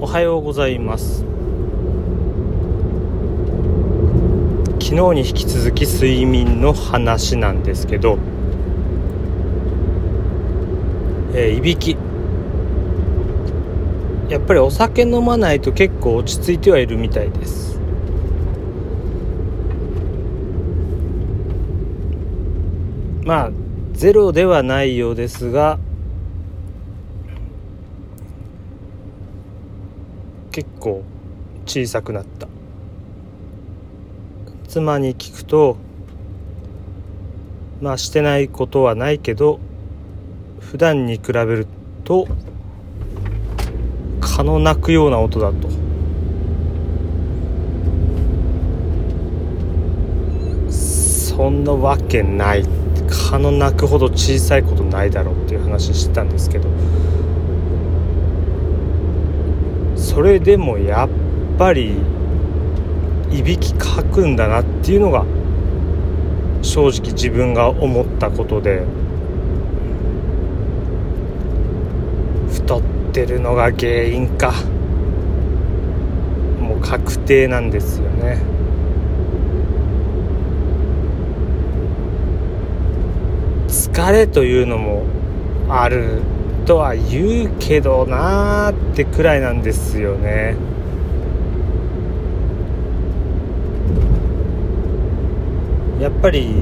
おはようございます。昨日に引き続き睡眠の話なんですけどえー、いびき。やっぱりお酒飲まないと結構落ち着いてはいるみたいです。まあゼロではないようですが結構小さくなった。妻に聞くとまあしてないことはないけど普段に比べると蚊の鳴くような音だと。そんなわけない。蚊の鳴くほど小さいことないだろうっていう話してたんですけど。それでもやっぱりいびきかくんだなっていうのが正直自分が思ったことで太ってるのが原因かもう確定なんですよね。疲れというのもあるとは言うけどなーってくらいなんですよねやっぱり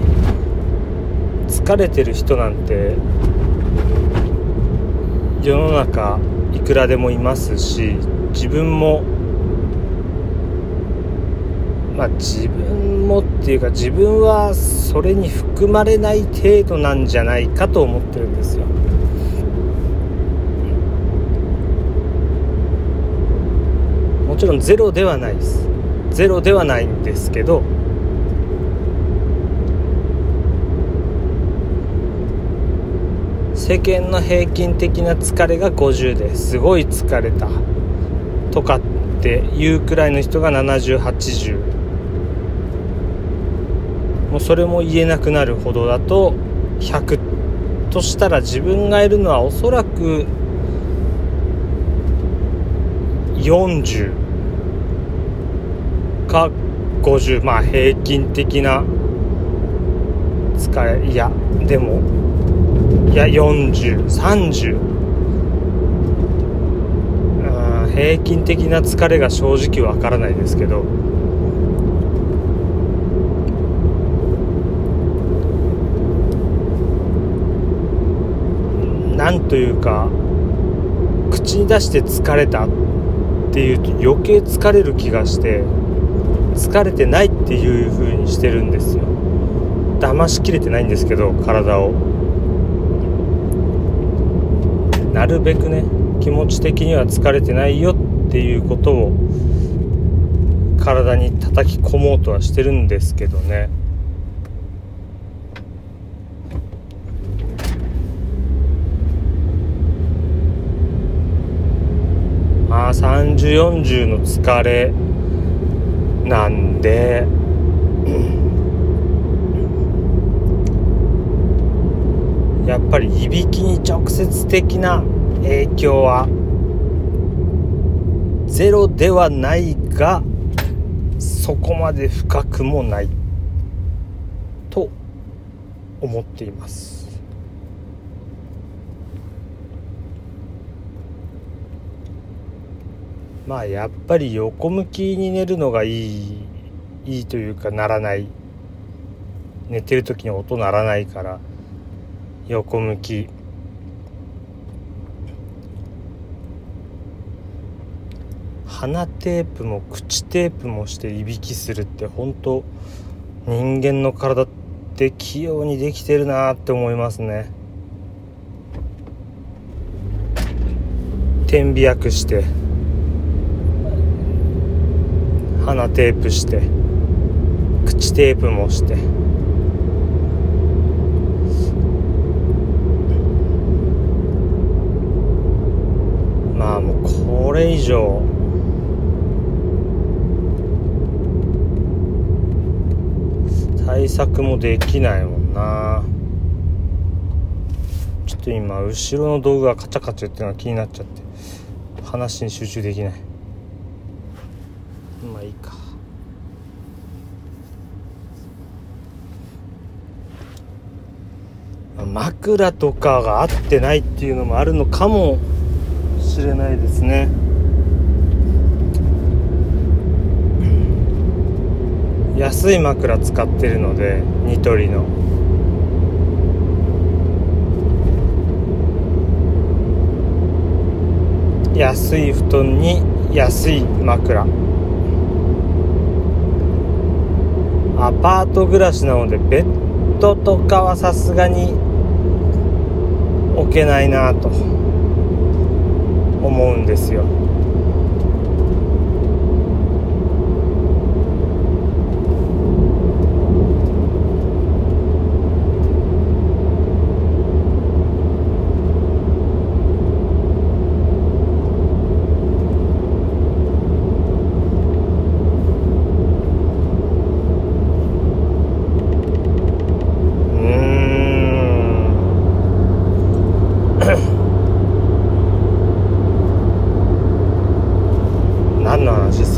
疲れてる人なんて世の中いくらでもいますし自分もまあ自分もっていうか自分はそれに含まれない程度なんじゃないかと思ってるんですよ。ちろんゼロではないです。ゼロではないんですけど世間の平均的な疲れが50ですごい疲れたとかっていうくらいの人が7080もうそれも言えなくなるほどだと100としたら自分がいるのはおそらく40か50まあ平均的な疲れいやでもいや4030平均的な疲れが正直わからないですけど。なんというか口に出して疲れたっていうと余計疲れる気がして。疲れてないっていう風にしてるんですよ。騙しきれてないんですけど体を。なるべくね気持ち的には疲れてないよっていうことを体に叩き込もうとはしてるんですけどね。まあ3040の疲れなんで。やっぱりいびきに直接的な影響はゼロではないがそこまで深くもないと思っています。まあやっぱり横向きに寝るのがいいいいというかならない。寝てる時に音鳴らないから横向き。鼻テープも口テープもしていびきするって本当人間の体って器用にできてるなって思いますね。点鼻薬して。鼻テープして口テープもして。まあもうこれ以上対策もできないもんな。ちょっと今後ろの道具がカチャカチャっていうのが気になっちゃって話に集中できない。あいいか。枕とかが合ってないっていうのもあるのかもしれないですね。安い枕使ってるのでニトリの。安い布団に安い枕。アパート暮らしなのでベッドとかはさすがに置けないなと思うんですよ。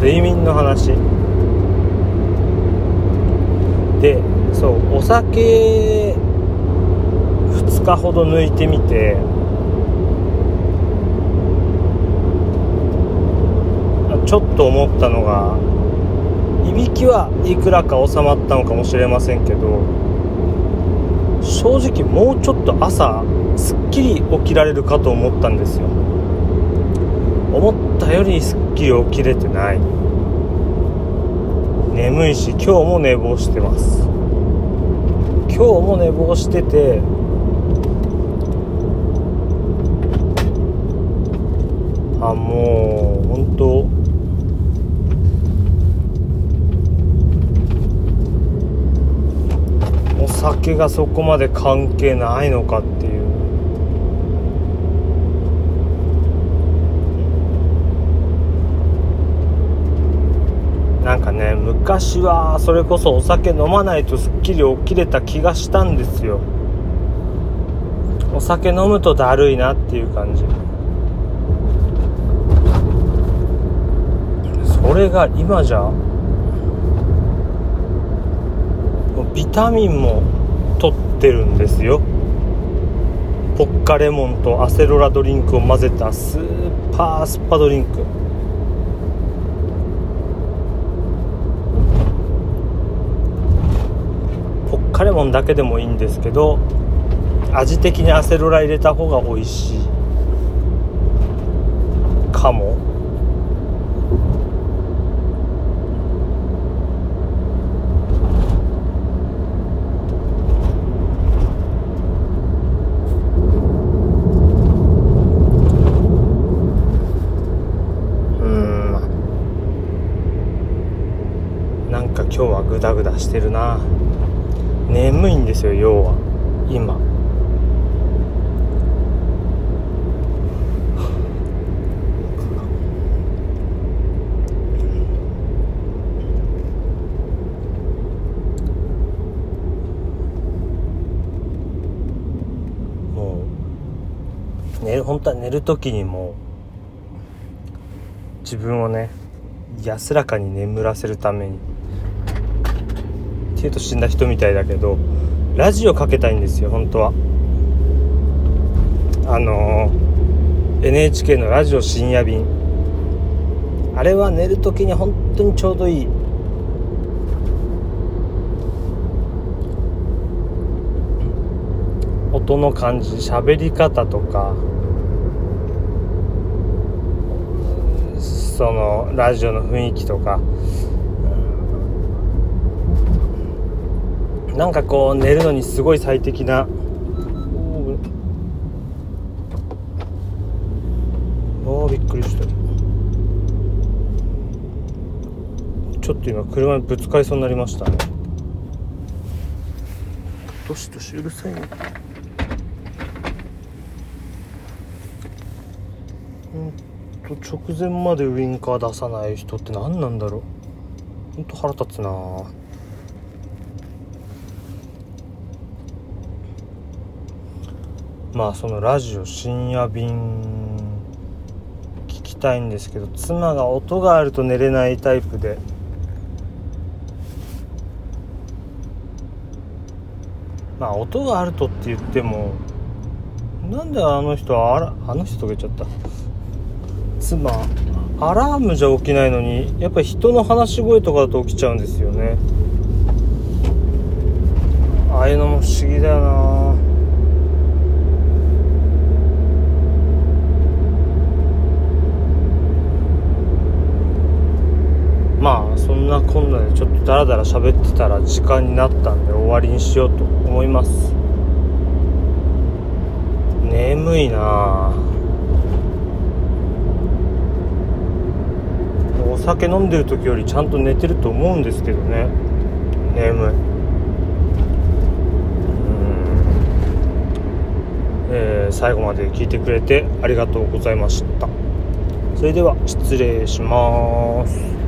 睡眠の話。でそうお酒2日ほど抜いてみてちょっと思ったのがいびきはいくらか収まったのかもしれませんけど正直もうちょっと朝すっきり起きられるかと思ったんですよ。思ったよりすっ起きれてない。眠いし今日も寝坊してます。今日も寝坊しててあもう本当お酒がそこまで関係ないのかっていうなんかね昔はそれこそお酒飲まないとすっきり起きれた気がしたんですよ。お酒飲むとだるいなっていう感じ。それが今じゃビタミンも取ってるんですよ。ポッカレモンとアセロラドリンクを混ぜたスーパースパドリンク。カレモンだけでもいいんですけど味的にアセロラ入れた方が美味しい。かも。なんか今日はグダグダしてるな。眠いんですよ要は。今。もう寝る本当は寝る時にも自分をね安らかに眠らせるために。言うと死んだ人みたいだけどラジオかけたいんですよ本当は。あのー、NHK のラジオ深夜便。あれは寝る時に本当にちょうどいい。音の感じ喋り方とかそのラジオの雰囲気とか。なんかこう寝るのにすごい最適な。あびっくりした。ちょっと今車にぶつかりそうになりましたね。どしどしうるさいねうんと直前までウインカー出さない人って何なんだろう？ほんと腹立つなあまあそのラジオ深夜便聞きたいんですけど妻が音があると寝れないタイプで。まあ音があるとって言ってもなんであの人はあらあの人とか言っちゃった。妻アラームじゃ起きないのにやっぱり人の話し声とかだと起きちゃうんですよね。ああいうのも不思議だよなまあそんなこんなでちょっとダラダラ喋ってたら時間になったんで終わりにしようと思います。眠いなお酒飲んでる時よりちゃんと寝てると思うんですけどね。眠い。えー、最後まで聞いてくれてありがとうございました。それでは失礼します。